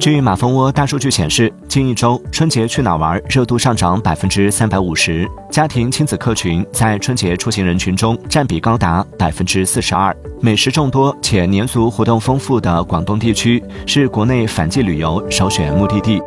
据马蜂窝大数据显示近一周春节去哪玩热度上涨百分之三百五十家庭亲子客群在春节出行人群中占比高达百分之四十二。美食众多且年俗活动丰富的广东地区是国内反季旅游首选目的地。